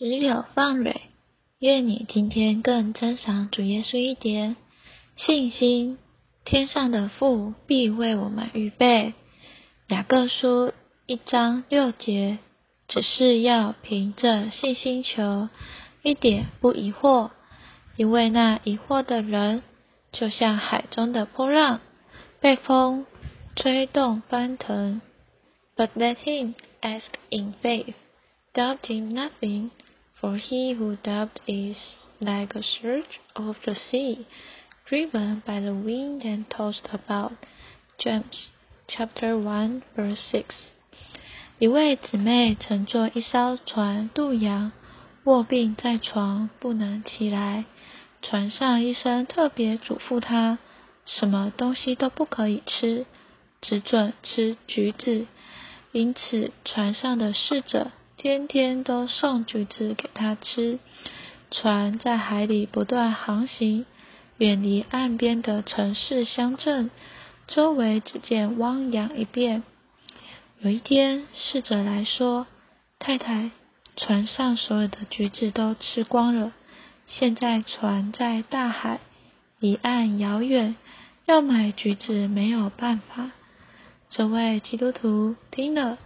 只有放蕊，愿你今天更珍赏主耶稣一点。信心，天上的父必为我们预备。雅各书一章六节，只是要凭着信心求，一点不疑惑，因为那疑惑的人，就像海中的波浪，被风吹动翻腾。But let him ask in faith. doubting nothing, for he who doubts is like a surge of the sea, driven by the wind and tossed about. James chapter one verse six。一位姊妹乘坐一艘船渡洋，卧病在床，不能起来。船上医生特别嘱咐她，什么东西都不可以吃，只准吃橘子。因此，船上的侍者。天天都送橘子给他吃。船在海里不断航行，远离岸边的城市乡镇，周围只见汪洋一片。有一天，侍者来说：“太太，船上所有的橘子都吃光了，现在船在大海，离岸遥远，要买橘子没有办法。”这位基督徒听了。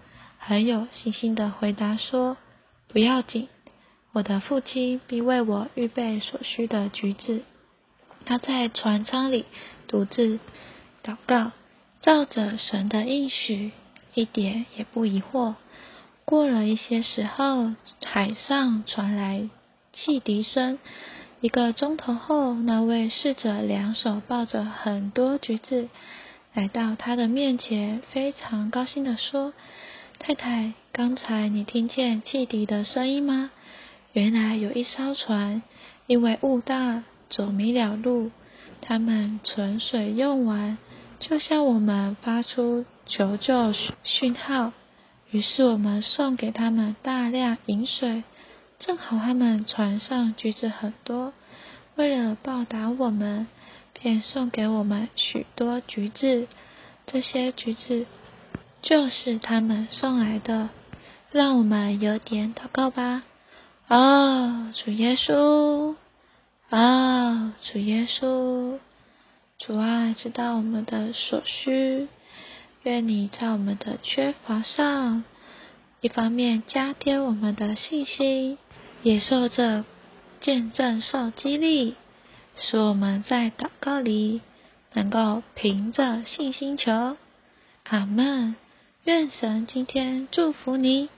很有信心的回答说：“不要紧，我的父亲必为我预备所需的橘子。”他在船舱里独自祷告，照着神的应许，一点也不疑惑。过了一些时候，海上传来汽笛声。一个钟头后，那位侍者两手抱着很多橘子，来到他的面前，非常高兴的说。太太，刚才你听见汽笛的声音吗？原来有一艘船，因为雾大，走迷了路。他们存水用完，就向我们发出求救讯号。于是我们送给他们大量饮水，正好他们船上橘子很多，为了报答我们，便送给我们许多橘子。这些橘子。就是他们送来的，让我们有点祷告吧。哦，主耶稣，哦，主耶稣，主啊，知道我们的所需，愿你在我们的缺乏上，一方面加添我们的信心，也受着见证受激励，使我们在祷告里能够凭着信心求。阿门。愿神今天祝福你。